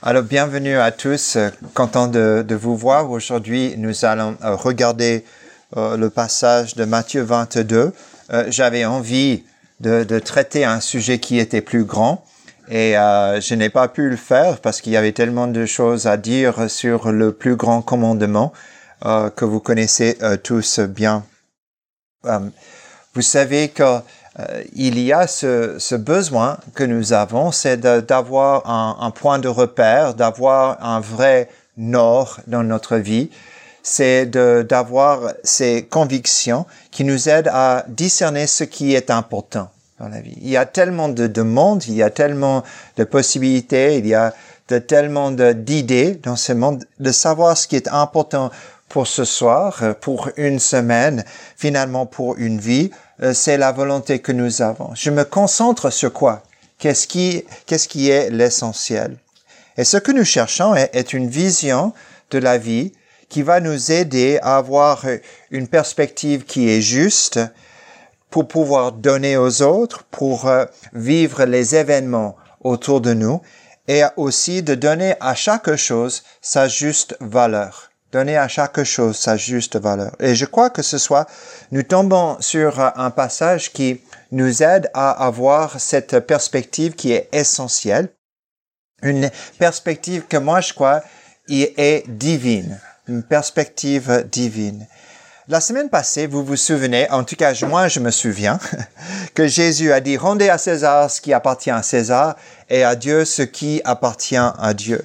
Alors, bienvenue à tous. Content de, vous voir. Aujourd'hui, nous allons euh, regarder euh, le passage de Matthieu 22. Euh, J'avais envie de, traiter un sujet qui était plus grand et je n'ai pas pu le faire parce qu'il y avait tellement de choses à dire sur le plus grand commandement que vous connaissez tous bien. Vous savez que euh, il y a ce, ce besoin que nous avons, c'est d'avoir un, un point de repère, d'avoir un vrai nord dans notre vie. C'est d'avoir ces convictions qui nous aident à discerner ce qui est important dans la vie. Il y a tellement de, de monde, il y a tellement de possibilités, il y a de, tellement d'idées dans ce monde, de savoir ce qui est important pour ce soir, pour une semaine, finalement pour une vie, c'est la volonté que nous avons. Je me concentre sur quoi? Qu'est-ce qui, qu'est-ce qui est l'essentiel? Et ce que nous cherchons est, est une vision de la vie qui va nous aider à avoir euh, une perspective qui est juste pour pouvoir donner aux autres, pour euh, vivre les événements autour de nous et aussi de donner à chaque chose sa juste valeur. Donner à chaque chose sa juste valeur. Et je crois que ce soit, nous tombons sur euh, un passage qui nous aide à avoir cette perspective qui est essentielle. Une perspective que moi je crois est divine. Une perspective divine. La semaine passée, vous vous souvenez, en tout cas moi je me souviens, que Jésus a dit rendez à César ce qui appartient à César et à Dieu ce qui appartient à Dieu.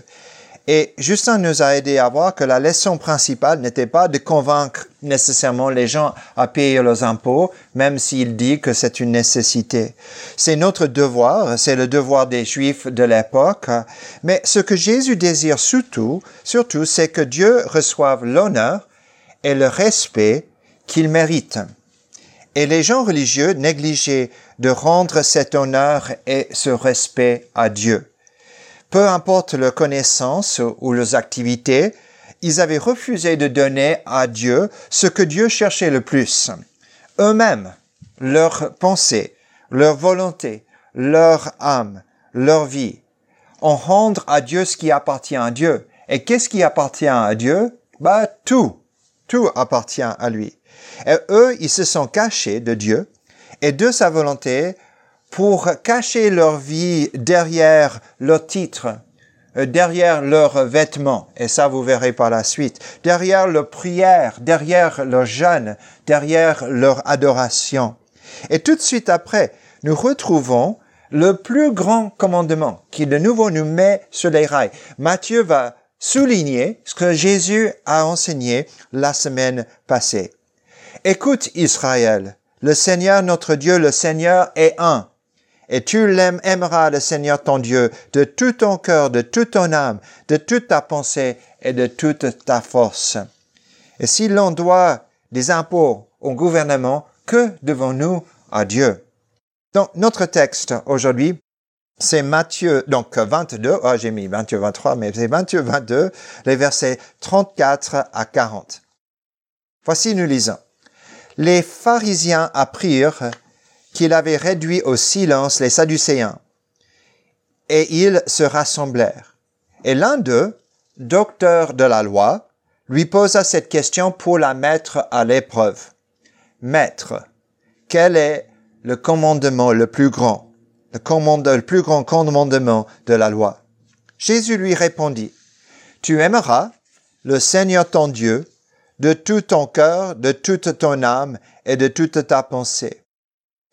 Et Justin nous a aidé à voir que la leçon principale n'était pas de convaincre nécessairement les gens à payer leurs impôts, même s'il dit que c'est une nécessité. C'est notre devoir, c'est le devoir des Juifs de l'époque, mais ce que Jésus désire surtout, surtout, c'est que Dieu reçoive l'honneur et le respect qu'il mérite. Et les gens religieux négligeaient de rendre cet honneur et ce respect à Dieu. Peu importe leurs connaissances ou leurs activités, ils avaient refusé de donner à Dieu ce que Dieu cherchait le plus. Eux-mêmes, leurs pensées, leur volonté, leur âme, leur vie. On rendre à Dieu ce qui appartient à Dieu. Et qu'est-ce qui appartient à Dieu? Bah, tout. Tout appartient à lui. Et eux, ils se sont cachés de Dieu et de sa volonté pour cacher leur vie derrière leur titre, euh, derrière leurs vêtements, et ça vous verrez par la suite, derrière leur prière, derrière leur jeûne, derrière leur adoration. Et tout de suite après, nous retrouvons le plus grand commandement qui de nouveau nous met sur les rails. Matthieu va souligner ce que Jésus a enseigné la semaine passée. Écoute Israël, le Seigneur notre Dieu, le Seigneur est un. Et tu aimeras le Seigneur ton Dieu de tout ton cœur, de toute ton âme, de toute ta pensée et de toute ta force. Et si l'on doit des impôts au gouvernement, que devons-nous à Dieu? Donc, notre texte aujourd'hui, c'est Matthieu, donc 22, ah, j'ai mis Matthieu 23, mais c'est Matthieu 22, les versets 34 à 40. Voici, nous lisons. Les pharisiens apprirent qu'il avait réduit au silence les Sadducéens, et ils se rassemblèrent. Et l'un d'eux, docteur de la loi, lui posa cette question pour la mettre à l'épreuve. Maître, quel est le commandement le plus grand, le, commande, le plus grand commandement de la loi? Jésus lui répondit, Tu aimeras le Seigneur ton Dieu de tout ton cœur, de toute ton âme et de toute ta pensée.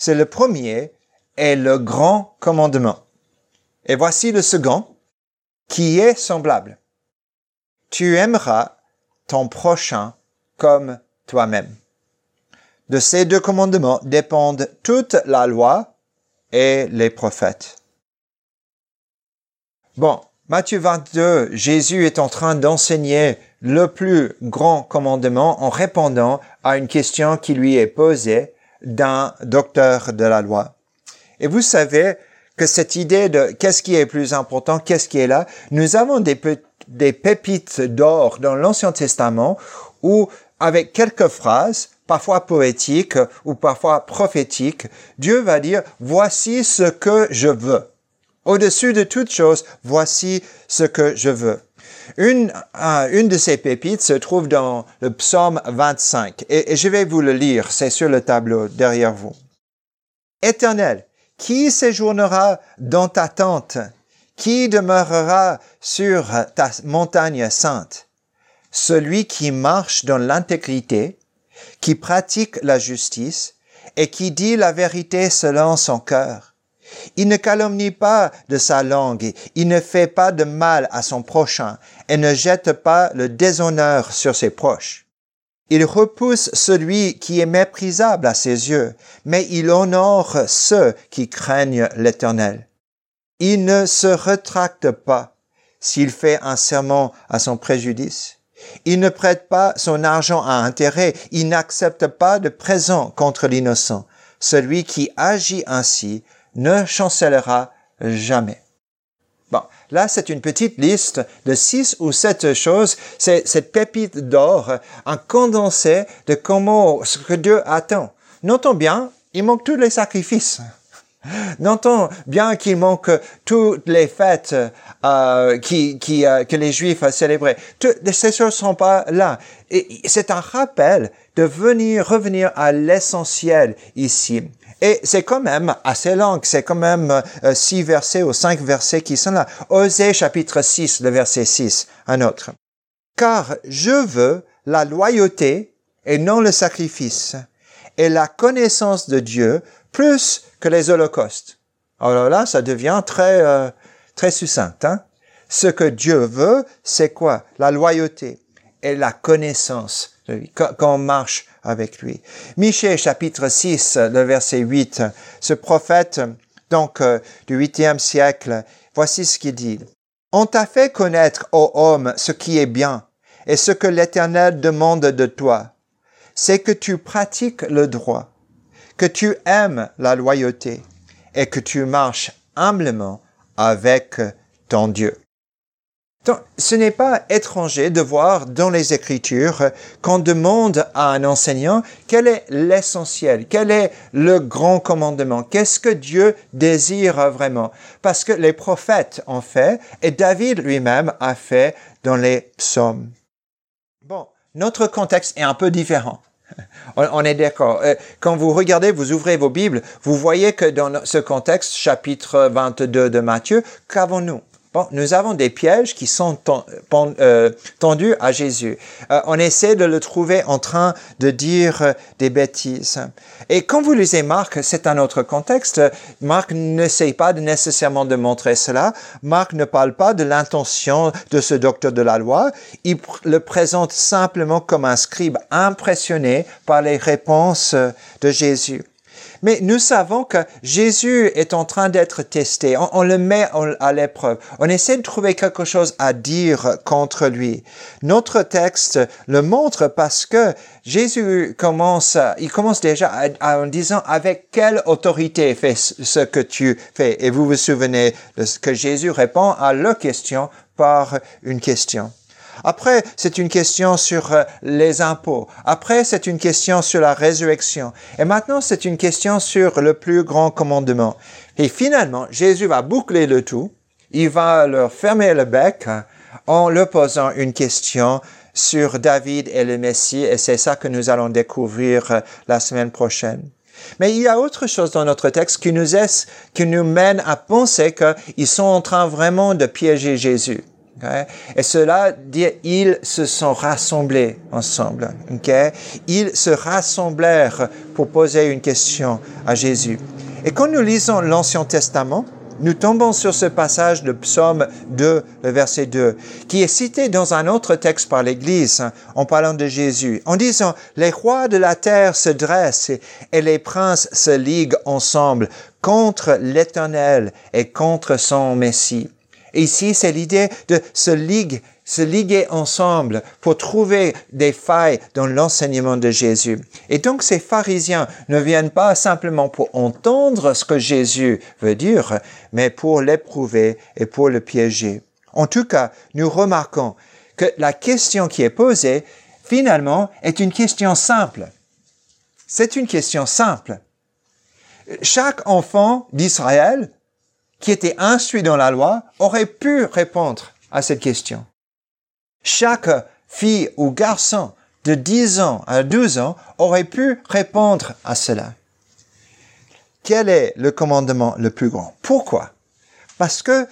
C'est le premier et le grand commandement. Et voici le second, qui est semblable. Tu aimeras ton prochain comme toi-même. De ces deux commandements dépendent toute la loi et les prophètes. Bon, Matthieu 22, Jésus est en train d'enseigner le plus grand commandement en répondant à une question qui lui est posée d'un docteur de la loi. Et vous savez que cette idée de qu'est-ce qui est plus important, qu'est-ce qui est là, nous avons des, pépites d'or dans l'Ancien Testament où, avec quelques phrases, parfois poétiques ou parfois prophétiques, Dieu va dire, voici ce que je veux. Au-dessus de toute chose, voici ce que je veux. Une, euh, une de ces pépites se trouve dans le psaume 25 et, et je vais vous le lire, c'est sur le tableau derrière vous. Éternel, qui séjournera dans ta tente? Qui demeurera sur ta montagne sainte? Celui qui marche dans l'intégrité, qui pratique la justice et qui dit la vérité selon son cœur. Il ne calomnie pas de sa langue, il ne fait pas de mal à son prochain et ne jette pas le déshonneur sur ses proches. Il repousse celui qui est méprisable à ses yeux, mais il honore ceux qui craignent l'Éternel. Il ne se retracte pas s'il fait un serment à son préjudice. Il ne prête pas son argent à intérêt, il n'accepte pas de présent contre l'innocent. Celui qui agit ainsi ne chancellera jamais. Bon, là, c'est une petite liste de six ou sept choses. C'est cette pépite d'or, un condensé de comment, ce que Dieu attend. Notons bien, il manque tous les sacrifices. Notons bien qu'il manque toutes les fêtes euh, qui, qui, euh, que les Juifs célébraient. Toutes ces choses sont pas là. C'est un rappel de venir revenir à l'essentiel ici. Et c'est quand même assez long, c'est quand même euh, six versets ou cinq versets qui sont là. Osée chapitre 6, le verset 6, un autre. Car je veux la loyauté et non le sacrifice, et la connaissance de Dieu plus que les holocaustes. Alors là, ça devient très, euh, très succinct. Hein? Ce que Dieu veut, c'est quoi? La loyauté et la connaissance de lui, quand on marche avec lui. Michée chapitre 6, le verset 8, ce prophète donc euh, du huitième siècle, voici ce qu'il dit. On t'a fait connaître, ô homme, ce qui est bien, et ce que l'Éternel demande de toi, c'est que tu pratiques le droit, que tu aimes la loyauté, et que tu marches humblement avec ton Dieu. Donc, ce n'est pas étranger de voir dans les Écritures qu'on demande à un enseignant quel est l'essentiel, quel est le grand commandement, qu'est-ce que Dieu désire vraiment. Parce que les prophètes ont fait et David lui-même a fait dans les psaumes. Bon, notre contexte est un peu différent. On est d'accord. Euh, quand vous regardez, vous ouvrez vos Bibles, vous voyez que dans ce contexte, chapitre 22 de Matthieu, qu'avons-nous? Bon, nous avons des pièges qui sont euh, tendus à Jésus. Euh, on essaie de le trouver en train de dire euh, des bêtises. Et quand vous lisez Marc, c'est un autre contexte. Marc n'essaye pas nécessairement de montrer cela. Marc ne parle pas de l'intention de ce docteur de la loi. Il le présente simplement comme un scribe impressionné par les réponses de Jésus. Mais nous savons que Jésus est en train d'être testé. On, le met à l'épreuve. On essaie de trouver quelque chose à dire contre lui. Notre texte le montre parce que Jésus commence, il commence déjà en disant avec quelle autorité fait ce que tu fais? Et vous vous souvenez que Jésus répond à leur question par une question. Après, c'est une question sur euh, les impôts. Après, c'est une question sur la résurrection. Et maintenant, c'est une question sur le plus grand commandement. Et finalement, Jésus va boucler le tout. Il va leur fermer le bec hein, en leur posant une question sur David et le Messie. Et c'est ça que nous allons découvrir euh, la semaine prochaine. Mais il y a autre chose dans notre texte qui nous, est, qui nous mène à penser qu'ils sont en train vraiment de piéger Jésus. Et cela dit, ils se sont rassemblés ensemble. Ils se rassemblèrent pour poser une question à Jésus. Et quand nous lisons l'Ancien Testament, nous tombons sur ce passage de Psaume 2, le verset 2, qui est cité dans un autre texte par l'Église en parlant de Jésus, en disant, les rois de la terre se dressent et les princes se liguent ensemble contre l'Éternel et contre son Messie. Et ici, c'est l'idée de se se liguer ensemble pour trouver des failles dans l'enseignement de Jésus. Et donc, ces pharisiens ne viennent pas simplement pour entendre ce que Jésus veut dire, mais pour l'éprouver et pour le piéger. En tout cas, nous remarquons que la question qui est posée, finalement, est une question simple. C'est une question simple. Chaque enfant d'Israël qui était instruit dans la loi aurait pu répondre à cette question. Chaque fille ou garçon de 10 ans à 12 ans aurait pu répondre à cela. Quel est le commandement le plus grand? Pourquoi? Parce que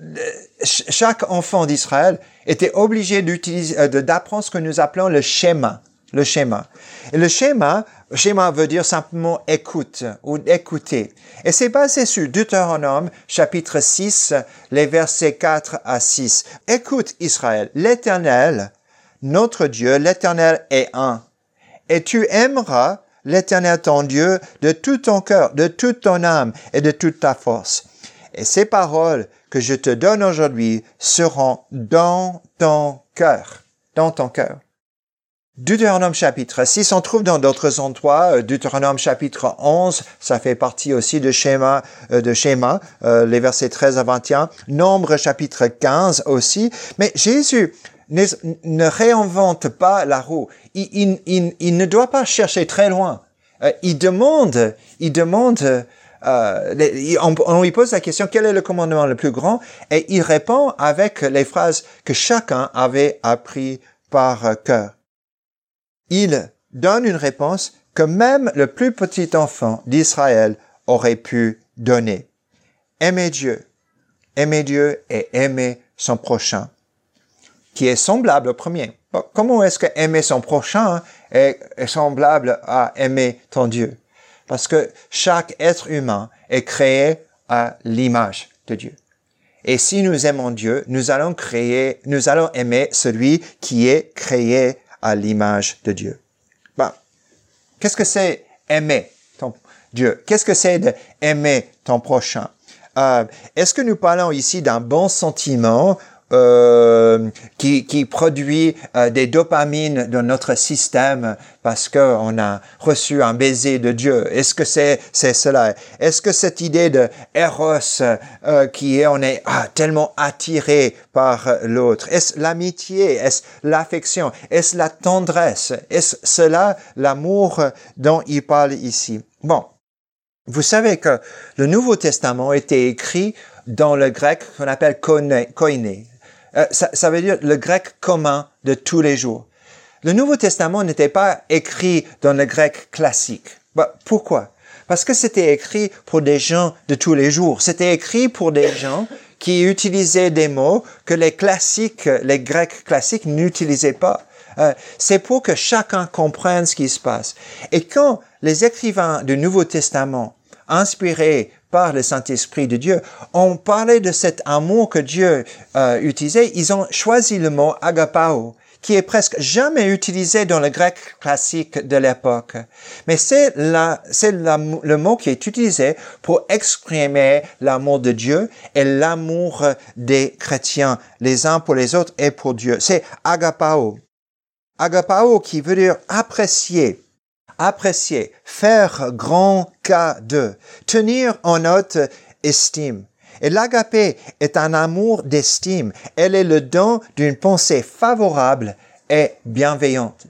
euh, chaque enfant d'Israël était obligé euh, d'apprendre ce que nous appelons le schéma. Le schéma. Le schéma, schéma veut dire simplement écoute ou écouter. Et c'est basé sur Deutéronome chapitre 6, les versets 4 à 6. Écoute Israël, l'éternel, notre Dieu, l'éternel est un. Et tu aimeras l'éternel ton Dieu de tout ton cœur, de toute ton âme et de toute ta force. Et ces paroles que je te donne aujourd'hui seront dans ton cœur, dans ton cœur. Deutéronome chapitre 6, on trouve dans d'autres endroits, euh, Deutéronome chapitre 11, ça fait partie aussi de schéma, euh, de schéma, euh, les versets 13 à 21, Nombre chapitre 15 aussi, mais Jésus ne, réinvente pas la roue. Il, il, il, ne doit pas chercher très loin. il demande, il demande, on, on, lui pose la question quel est le commandement le plus grand? Et il répond avec les phrases que chacun avait appris par cœur il donne une réponse que même le plus petit enfant d'Israël aurait pu donner. Aimer Dieu, aimer Dieu et aimer son prochain, qui est semblable au premier. comment est-ce que aimer son prochain est, semblable à aimer ton Dieu? Parce que chaque être humain est créé à l'image de Dieu. Et si nous aimons Dieu, nous allons créer, nous allons aimer celui qui est créé à l'image de Dieu. Ben, qu'est-ce que c'est aimer ton Dieu? Qu'est-ce que c'est d'aimer ton prochain? Euh, Est-ce que nous parlons ici d'un bon sentiment euh, qui, qui, produit euh, des dopamines dans notre système parce qu'on a reçu un baiser de Dieu. Est-ce que c'est c'est cela? Est-ce que cette idée de eros euh, qui est on est ah, tellement attiré par l'autre? Est-ce l'amitié? Est-ce l'affection? Est-ce la tendresse? Est-ce cela l'amour dont il parle ici? Bon, vous savez que le Nouveau Testament était écrit dans le grec qu'on appelle koiné. Euh, ça, ça, veut dire le grec commun de tous les jours. Le Nouveau Testament n'était pas écrit dans le grec classique. Bah, pourquoi? Parce que c'était écrit pour des gens de tous les jours. C'était écrit pour des gens qui utilisaient des mots que les classiques, les grecs classiques n'utilisaient pas. Euh, c'est pour que chacun comprenne ce qui se passe. Et quand les écrivains du Nouveau Testament, inspirés par le Saint-Esprit de Dieu. On parlait de cet amour que Dieu euh, utilisait. Ils ont choisi le mot agapao qui est presque jamais utilisé dans le grec classique de l'époque. Mais c'est c'est le mot qui est utilisé pour exprimer l'amour de Dieu et l'amour des chrétiens, les uns pour les autres et pour Dieu. C'est agapao. Agapao qui veut dire apprécier, apprécier, faire grand cas de, tenir en note estime. Et l'agapé est un amour d'estime. Elle est le don d'une pensée favorable et bienveillante.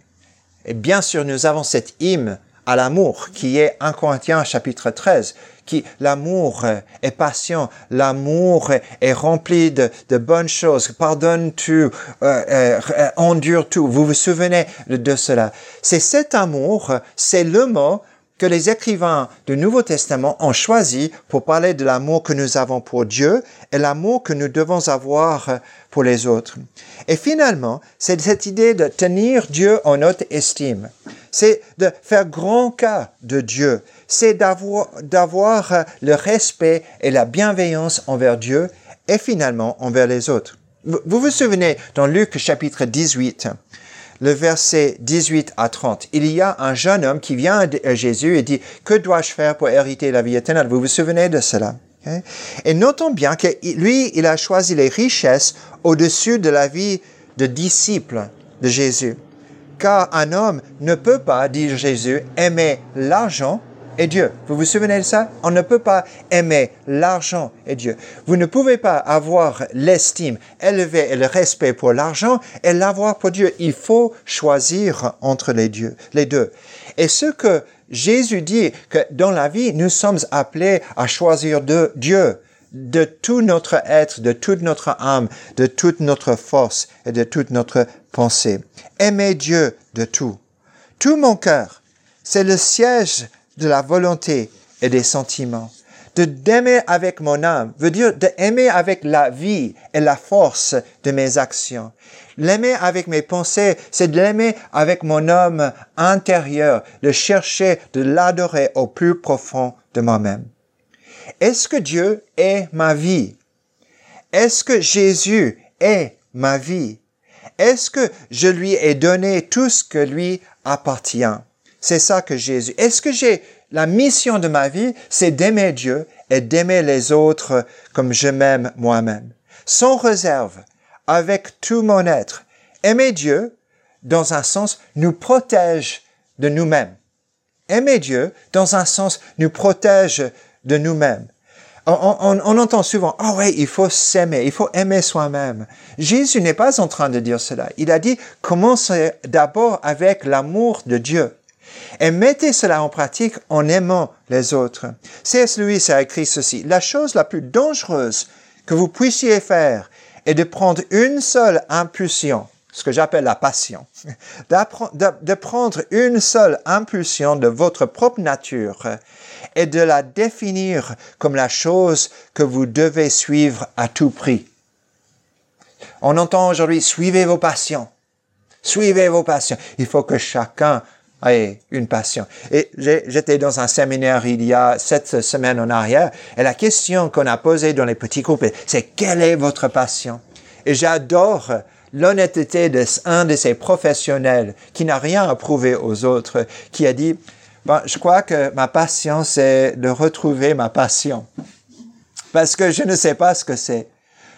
Et bien sûr, nous avons cette hymne à l'amour qui est 1 Corinthiens chapitre 13 qui l'amour est patient, l'amour est rempli de, de, bonnes choses, pardonne tout, euh, euh, endure tout. Vous vous souvenez de cela. C'est cet amour, c'est le mot que les écrivains du Nouveau Testament ont choisi pour parler de l'amour que nous avons pour Dieu et l'amour que nous devons avoir pour les autres. Et finalement, c'est cette idée de tenir Dieu en haute estime. C'est de faire grand cas de Dieu c'est d'avoir, d'avoir le respect et la bienveillance envers Dieu et finalement envers les autres. Vous vous souvenez dans Luc chapitre 18, le verset 18 à 30, il y a un jeune homme qui vient à Jésus et dit, que dois-je faire pour hériter la vie éternelle? Vous vous souvenez de cela? Et notons bien que lui, il a choisi les richesses au-dessus de la vie de disciple de Jésus. Car un homme ne peut pas, dit Jésus, aimer l'argent et Dieu. Vous vous souvenez de ça? On ne peut pas aimer l'argent et Dieu. Vous ne pouvez pas avoir l'estime élevée et le respect pour l'argent et l'avoir pour Dieu. Il faut choisir entre les, dieux, les deux. Et ce que Jésus dit que dans la vie, nous sommes appelés à choisir de Dieu de tout notre être, de toute notre âme, de toute notre force et de toute notre pensée. Aimer Dieu de tout. Tout mon cœur, c'est le siège de la volonté et des sentiments. De d'aimer avec mon âme veut dire d'aimer avec la vie et la force de mes actions. L'aimer avec mes pensées, c'est de l'aimer avec mon homme intérieur, de chercher de l'adorer au plus profond de moi-même. Est-ce que Dieu est ma vie? Est-ce que Jésus est ma vie? Est-ce que je lui ai donné tout ce que lui appartient? C'est ça que Jésus. Est-ce que j'ai la mission de ma vie, c'est d'aimer Dieu et d'aimer les autres comme je m'aime moi-même? Sans réserve, avec tout mon être. Aimer Dieu, dans un sens, nous protège de nous-mêmes. Aimer Dieu, dans un sens, nous protège de nous-mêmes. On, entend souvent, ah oh ouais, il faut s'aimer, il faut aimer soi-même. Jésus n'est pas en train de dire cela. Il a dit, commencez d'abord avec l'amour de Dieu. Et mettez cela en pratique en aimant les autres. C.S. Lewis a écrit ceci. La chose la plus dangereuse que vous puissiez faire est de prendre une seule impulsion, ce que j'appelle la passion, de prendre une seule impulsion de votre propre nature et de la définir comme la chose que vous devez suivre à tout prix. On entend aujourd'hui, suivez vos passions. Suivez vos passions. Il faut que chacun une passion. Et j'étais dans un séminaire il y a sept semaines en arrière, et la question qu'on a posée dans les petits groupes, c'est quelle est votre passion? Et j'adore l'honnêteté d'un de ces professionnels qui n'a rien à prouver aux autres, qui a dit, Bon, je crois que ma passion, c'est de retrouver ma passion. Parce que je ne sais pas ce que c'est.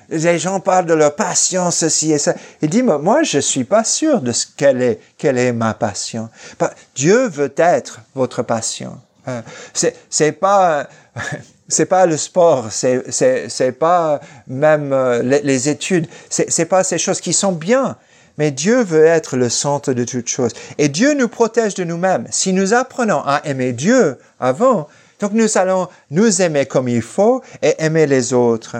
Les gens parlent de leur passion, ceci et ça. Il dit, moi, je suis pas sûr de ce qu'elle est, quelle est ma passion. Dieu veut être votre passion. Euh, c'est, c'est pas, c'est pas le sport, c'est, c'est, c'est pas même euh, les, les études, c'est, c'est pas ces choses qui sont bien. Mais Dieu veut être le centre de toutes choses. Et Dieu nous protège de nous-mêmes. Si nous apprenons à aimer Dieu avant, donc nous allons nous aimer comme il faut et aimer les autres.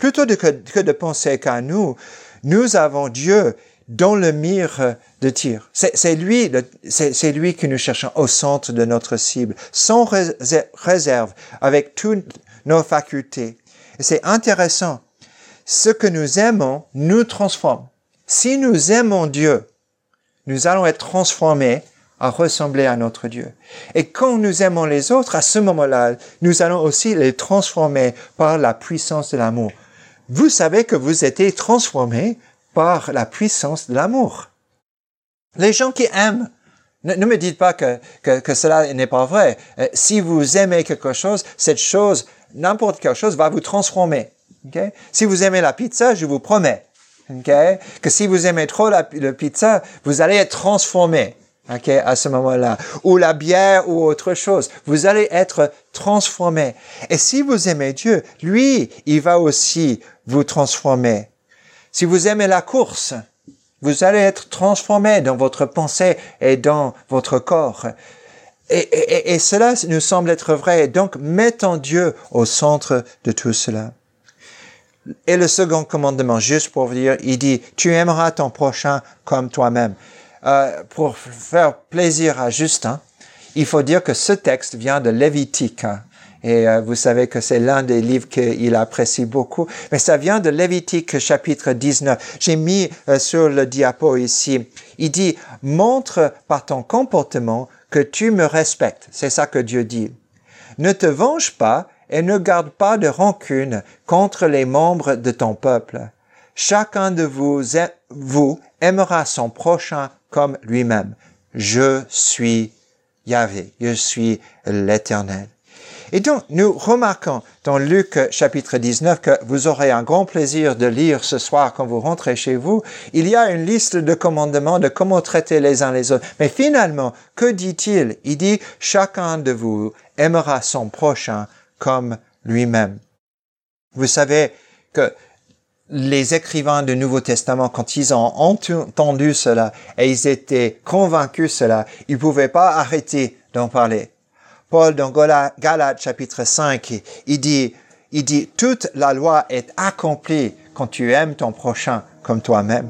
Plutôt que, de penser qu'à nous, nous avons Dieu dans le mire de tir. C'est lui, c'est lui que nous cherchons au centre de notre cible, sans réserve, avec toutes nos facultés. Et c'est intéressant. Ce que nous aimons nous transforme. Si nous aimons Dieu, nous allons être transformés à ressembler à notre Dieu. Et quand nous aimons les autres, à ce moment-là, nous allons aussi les transformer par la puissance de l'amour. Vous savez que vous êtes transformés par la puissance de l'amour. Les gens qui aiment, ne, me dites pas que, que, cela n'est pas vrai. Euh, si vous aimez quelque chose, cette chose, n'importe quelle chose, va vous transformer. Si vous aimez la pizza, je vous promets, Okay? Que si vous aimez trop la, pizza, vous allez être transformé. À ce moment-là, ou la bière ou autre chose, vous allez être transformé. Et si vous aimez Dieu, lui, il va aussi vous transformer. Si vous aimez la course, vous allez être transformé dans votre pensée et dans votre corps. Et, et, et cela nous semble être vrai. Donc, mettons Dieu au centre de tout cela. Et le second commandement, juste pour vous dire, il dit, tu aimeras ton prochain comme toi-même. Euh, pour faire plaisir à Justin, il faut dire que ce texte vient de Lévitique. Hein. Et euh, vous savez que c'est l'un des livres qu'il apprécie beaucoup. Mais ça vient de Lévitique chapitre 19. J'ai mis euh, sur le diapo ici. Il dit, montre par ton comportement que tu me respectes. C'est ça que Dieu dit. Ne te venge pas et ne garde pas de rancune contre les membres de ton peuple. Chacun de vous, vous aimera son prochain comme lui-même. Je suis Yahvé, je suis l'Éternel. Et donc, nous remarquons dans Luc chapitre 19 que vous aurez un grand plaisir de lire ce soir quand vous rentrez chez vous. Il y a une liste de commandements de comment traiter les uns les autres. Mais finalement, que dit-il? Il dit, chacun de vous aimera son prochain comme lui-même. Vous savez que les écrivains du Nouveau Testament, quand ils ont entendu cela et ils étaient convaincus cela, ils pouvaient pas arrêter d'en parler. Paul, dans Galates chapitre 5, il dit, il dit, toute la loi est accomplie quand tu aimes ton prochain comme toi-même.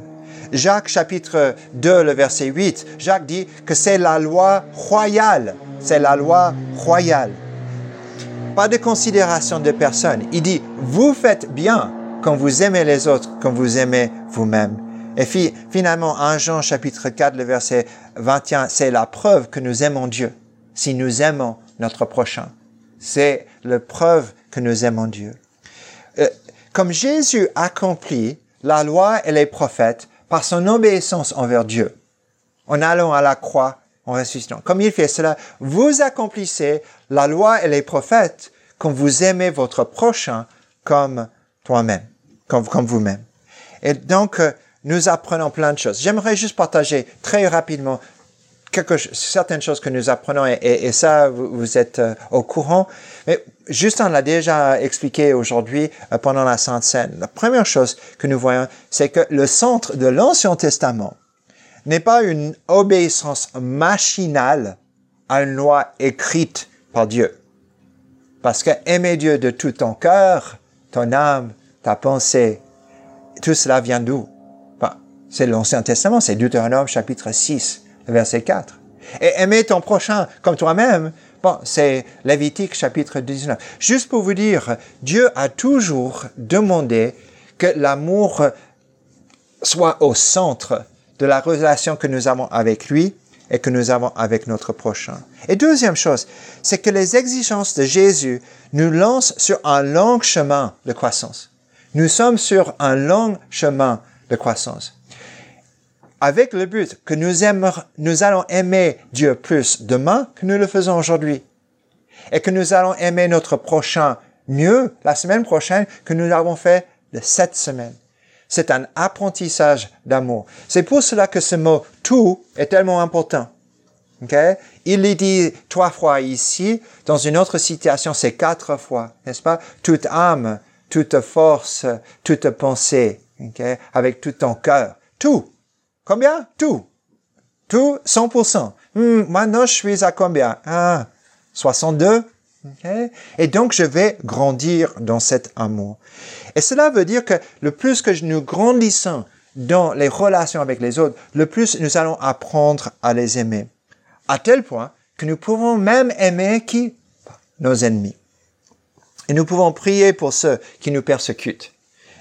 Jacques chapitre 2, le verset 8, Jacques dit que c'est la loi royale. C'est la loi royale. Pas de considération de personne. Il dit, vous faites bien quand vous aimez les autres, quand vous aimez vous-même. Et finalement, 1 Jean chapitre 4, le verset 21, c'est la preuve que nous aimons Dieu, si nous aimons notre prochain. C'est la preuve que nous aimons Dieu. Euh, comme Jésus accomplit la loi et les prophètes par son obéissance envers Dieu, en allant à la croix, en ressuscitant. Comme il fait cela, vous accomplissez la loi et les prophètes quand vous aimez votre prochain comme toi-même, comme, vous-même. Et donc, euh, nous apprenons plein de choses. J'aimerais juste partager très rapidement quelque, certaines choses que nous apprenons et, et, ça, vous, êtes euh, au courant. Mais Justin l'a déjà expliqué aujourd'hui euh, pendant la Sainte Seine. La première chose que nous voyons, c'est que le centre de l'Ancien Testament n'est pas une obéissance machinale à une loi écrite par Dieu. Parce que aimer Dieu de tout ton cœur, ton âme, ta pensée, tout cela vient d'où? C'est l'Ancien Testament, c'est Deutéronome chapitre 6, verset 4. Et aimer ton prochain comme toi-même, bon, c'est Lévitique chapitre 19. Juste pour vous dire, Dieu a toujours demandé que l'amour soit au centre de la relation que nous avons avec lui et que nous avons avec notre prochain. Et deuxième chose, c'est que les exigences de Jésus nous lancent sur un long chemin de croissance. Nous sommes sur un long chemin de croissance avec le but que nous, nous allons aimer Dieu plus demain que nous le faisons aujourd'hui. Et que nous allons aimer notre prochain mieux la semaine prochaine que nous l'avons fait de cette semaine. C'est un apprentissage d'amour. C'est pour cela que ce mot tout est tellement important. Okay? Il est dit trois fois ici. Dans une autre situation, c'est quatre fois, n'est-ce pas? Toute âme, toute force, toute pensée, okay? avec tout ton cœur. Tout. Combien? Tout. Tout, 100%. Hmm, maintenant, je suis à combien? Ah, 62. Okay. Et donc, je vais grandir dans cet amour. Et cela veut dire que le plus que nous grandissons dans les relations avec les autres, le plus nous allons apprendre à les aimer. À tel point que nous pouvons même aimer qui? Nos ennemis. Et nous pouvons prier pour ceux qui nous persécutent.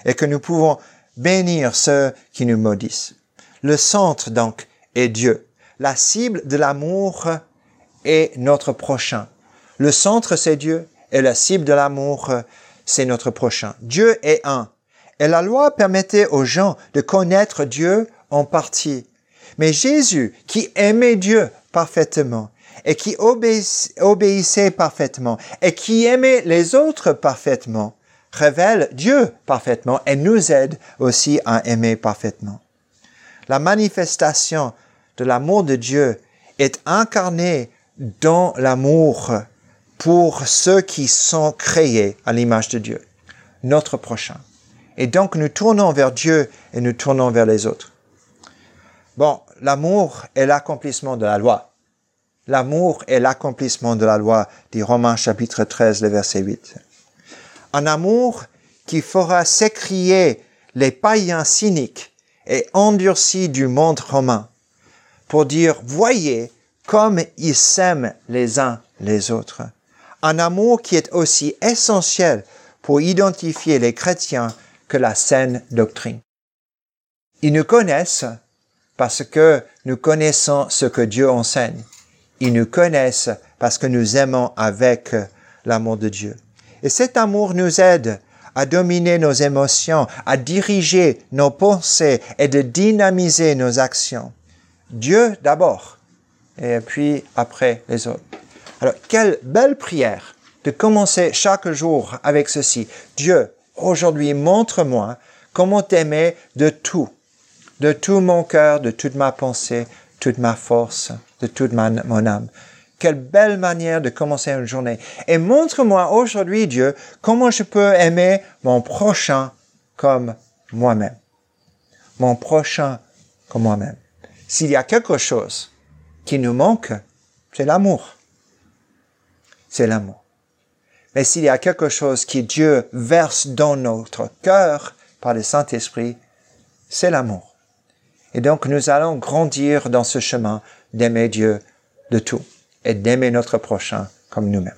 Et que nous pouvons bénir ceux qui nous maudissent. Le centre, donc, est Dieu. La cible de l'amour est notre prochain. Le centre, c'est Dieu, et la cible de l'amour, c'est notre prochain. Dieu est un. Et la loi permettait aux gens de connaître Dieu en partie. Mais Jésus, qui aimait Dieu parfaitement, et qui obéissait parfaitement, et qui aimait les autres parfaitement, révèle Dieu parfaitement et nous aide aussi à aimer parfaitement la manifestation de l'amour de Dieu est incarnée dans l'amour pour ceux qui sont créés à l'image de Dieu, notre prochain. Et donc nous tournons vers Dieu et nous tournons vers les autres. Bon, l'amour est l'accomplissement de la loi. L'amour est l'accomplissement de la loi, dit Romains chapitre 13, le verset 8. Un amour qui fera s'écrier les païens cyniques et endurci du monde romain pour dire, voyez comme ils s'aiment les uns les autres. Un amour qui est aussi essentiel pour identifier les chrétiens que la saine doctrine. Ils nous connaissent parce que nous connaissons ce que Dieu enseigne. Ils nous connaissent parce que nous aimons avec l'amour de Dieu. Et cet amour nous aide à dominer nos émotions, à diriger nos pensées et de dynamiser nos actions. Dieu d'abord, et puis après les autres. Alors, quelle belle prière de commencer chaque jour avec ceci. Dieu, aujourd'hui, montre-moi comment t'aimer de tout, de tout mon cœur, de toute ma pensée, toute ma force, de toute ma, mon âme. Quelle belle manière de commencer une journée. Et montre-moi aujourd'hui, Dieu, comment je peux aimer mon prochain comme moi-même. Mon prochain comme moi-même. S'il y a quelque chose qui nous manque, c'est l'amour. C'est l'amour. Mais s'il y a quelque chose que Dieu verse dans notre cœur par le Saint-Esprit, c'est l'amour. Et donc nous allons grandir dans ce chemin d'aimer Dieu de tout et d'aimer notre prochain comme nous-mêmes.